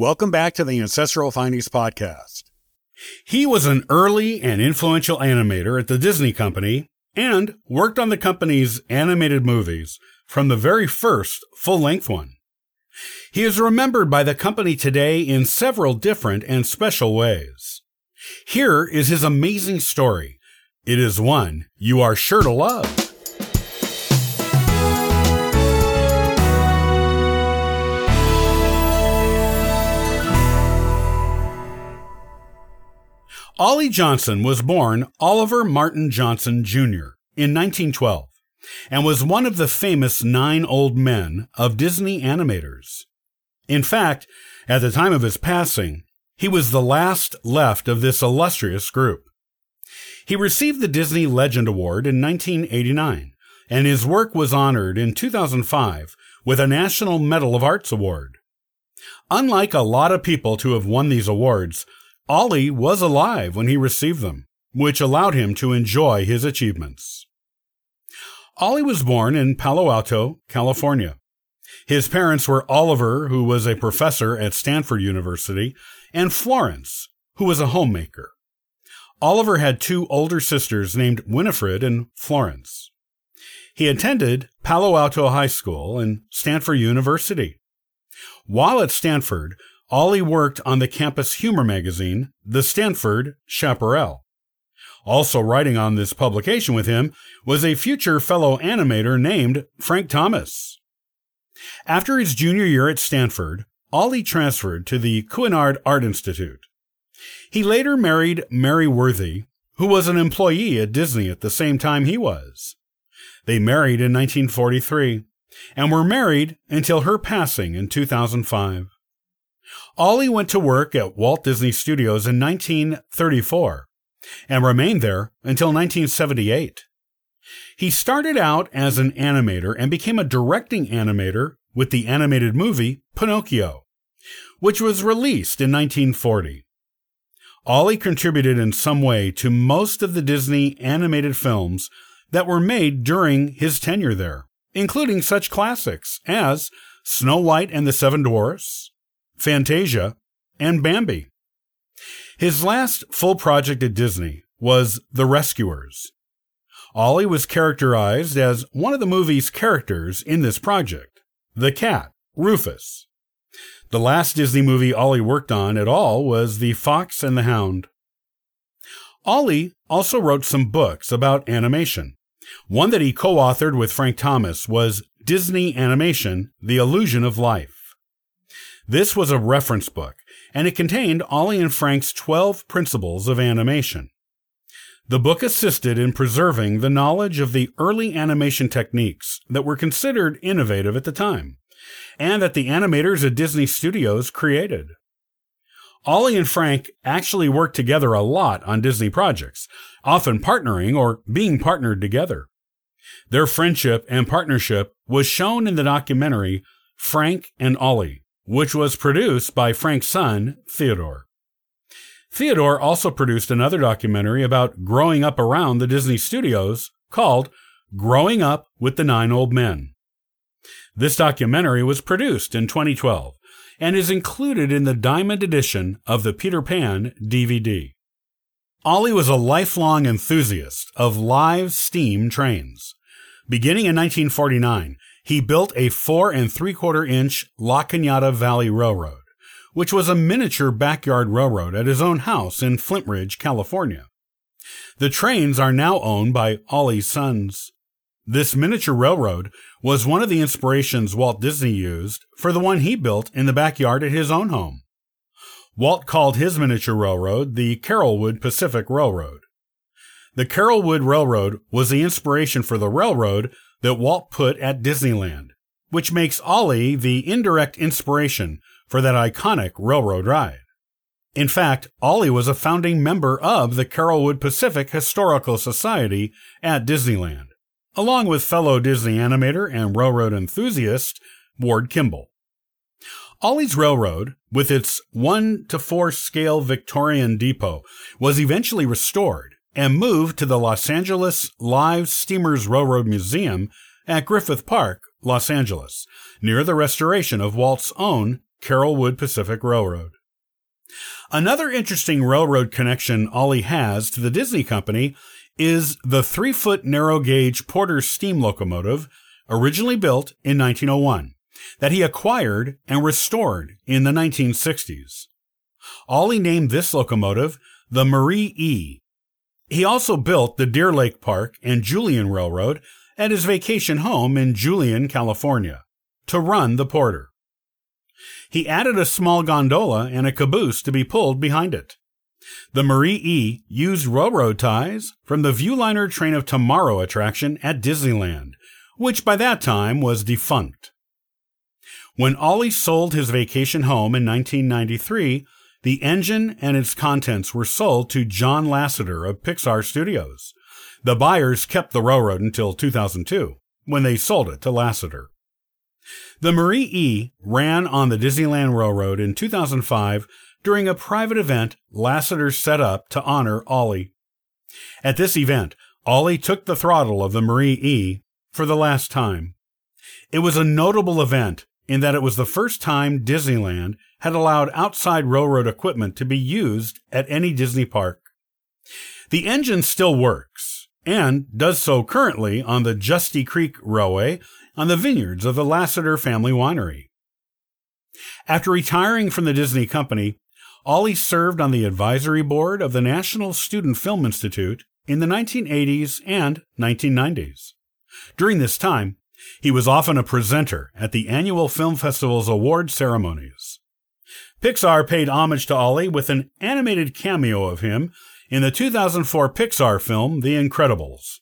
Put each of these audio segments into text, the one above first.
Welcome back to the Ancestral Findings Podcast. He was an early and influential animator at the Disney Company and worked on the company's animated movies from the very first full length one. He is remembered by the company today in several different and special ways. Here is his amazing story. It is one you are sure to love. Ollie Johnston was born Oliver Martin Johnston Jr. in 1912 and was one of the famous nine old men of Disney animators. In fact, at the time of his passing, he was the last left of this illustrious group. He received the Disney Legend Award in 1989, and his work was honored in 2005 with a National Medal of Arts Award. Unlike a lot of people to have won these awards, Ollie was alive when he received them, which allowed him to enjoy his achievements. Ollie was born in Palo Alto, California. His parents were Oliver, who was a professor at Stanford University, and Florence, who was a homemaker. Oliver had two older sisters named Winifred and Florence. He attended Palo Alto High School and Stanford University. While at Stanford, Ollie worked on the campus humor magazine, The Stanford Chaparral. Also writing on this publication with him was a future fellow animator named Frank Thomas. After his junior year at Stanford, Ollie transferred to the Chouinard Art Institute. He later married Mary Worthy, who was an employee at Disney at the same time he was. They married in 1943 and were married until her passing in 2005. Ollie went to work at Walt Disney Studios in 1934 and remained there until 1978. He started out as an animator and became a directing animator with the animated movie Pinocchio, which was released in 1940. Ollie contributed in some way to most of the Disney animated films that were made during his tenure there, including such classics as Snow White and the Seven Dwarfs, Fantasia, and Bambi. His last full project at Disney was The Rescuers. Ollie was characterized as one of the movie's characters in this project, the cat, Rufus. The last Disney movie Ollie worked on at all was The Fox and the Hound. Ollie also wrote some books about animation. One that he co authored with Frank Thomas was Disney Animation The Illusion of Life. This was a reference book, and it contained Ollie and Frank's 12 principles of animation. The book assisted in preserving the knowledge of the early animation techniques that were considered innovative at the time, and that the animators at Disney Studios created. Ollie and Frank actually worked together a lot on Disney projects, often partnering or being partnered together. Their friendship and partnership was shown in the documentary Frank and Ollie, which was produced by Frank's son, Theodore. Theodore also produced another documentary about growing up around the Disney studios called Growing Up with the Nine Old Men. This documentary was produced in 2012 and is included in the Diamond edition of the Peter Pan DVD. Ollie was a lifelong enthusiast of live steam trains. Beginning in 1949, he built a four and three quarter inch La Cañada Valley Railroad, which was a miniature backyard railroad at his own house in Flintridge, California. The trains are now owned by Ollie's sons. This miniature railroad was one of the inspirations Walt Disney used for the one he built in the backyard at his own home. Walt called his miniature railroad the Carolwood Pacific Railroad. The Carolwood Railroad was the inspiration for the railroad that Walt put at Disneyland, which makes Ollie the indirect inspiration for that iconic railroad ride. In fact, Ollie was a founding member of the Carolwood Pacific Historical Society at Disneyland, along with fellow Disney animator and railroad enthusiast Ward Kimball. Ollie's Railroad, with its 1 to 4 scale Victorian depot, was eventually restored and moved to the Los Angeles Live Steamers Railroad Museum at Griffith Park, Los Angeles, near the restoration of Walt's own Carolwood Pacific Railroad. Another interesting railroad connection Ollie has to the Disney Company is the three foot narrow gauge Porter steam locomotive, originally built in 1901, that he acquired and restored in the 1960s. Ollie named this locomotive the Marie E. He also built the Deer Lake Park and Julian Railroad at his vacation home in Julian, California, to run the Porter. He added a small gondola and a caboose to be pulled behind it. The Marie E used railroad ties from the Viewliner Train of Tomorrow attraction at Disneyland, which by that time was defunct. When Ollie sold his vacation home in 1993, the engine and its contents were sold to John Lasseter of Pixar Studios. The buyers kept the railroad until 2002, when they sold it to Lasseter. The Marie E ran on the Disneyland Railroad in 2005 during a private event Lasseter set up to honor Ollie. At this event, Ollie took the throttle of the Marie E for the last time. It was a notable event in that it was the first time Disneyland had allowed outside railroad equipment to be used at any Disney park. The engine still works and does so currently on the Justi Creek Railway on the vineyards of the Lasseter family winery. After retiring from the Disney Company, Ollie served on the advisory board of the National Student Film Institute in the 1980s and 1990s. During this time, he was often a presenter at the annual film festival's award ceremonies. Pixar paid homage to Ollie with an animated cameo of him in the 2004 Pixar film The Incredibles.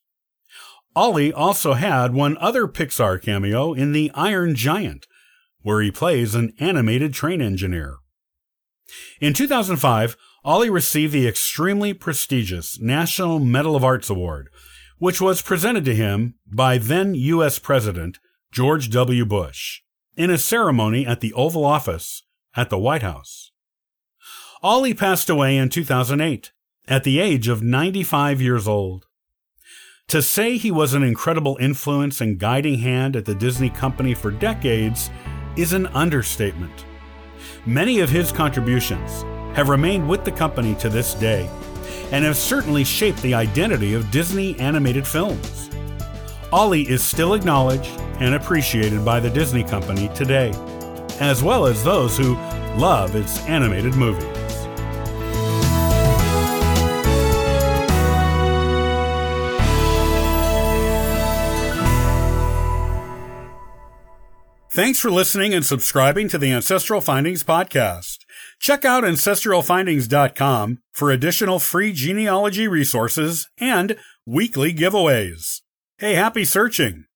Ollie also had one other Pixar cameo in The Iron Giant, where he plays an animated train engineer. In 2005, Ollie received the extremely prestigious National Medal of Arts Award, which was presented to him by then U.S. President George W. Bush in a ceremony at the Oval Office at the White House. Ollie passed away in 2008 at the age of 95 years old. To say he was an incredible influence and guiding hand at the Disney company for decades is an understatement. Many of his contributions have remained with the company to this day and have certainly shaped the identity of Disney animated films. Ollie is still acknowledged and appreciated by the Disney company today, as well as those who love its animated movies. Thanks for listening and subscribing to the Ancestral Findings podcast. Check out ancestralfindings.com for additional free genealogy resources and weekly giveaways. Hey, happy searching!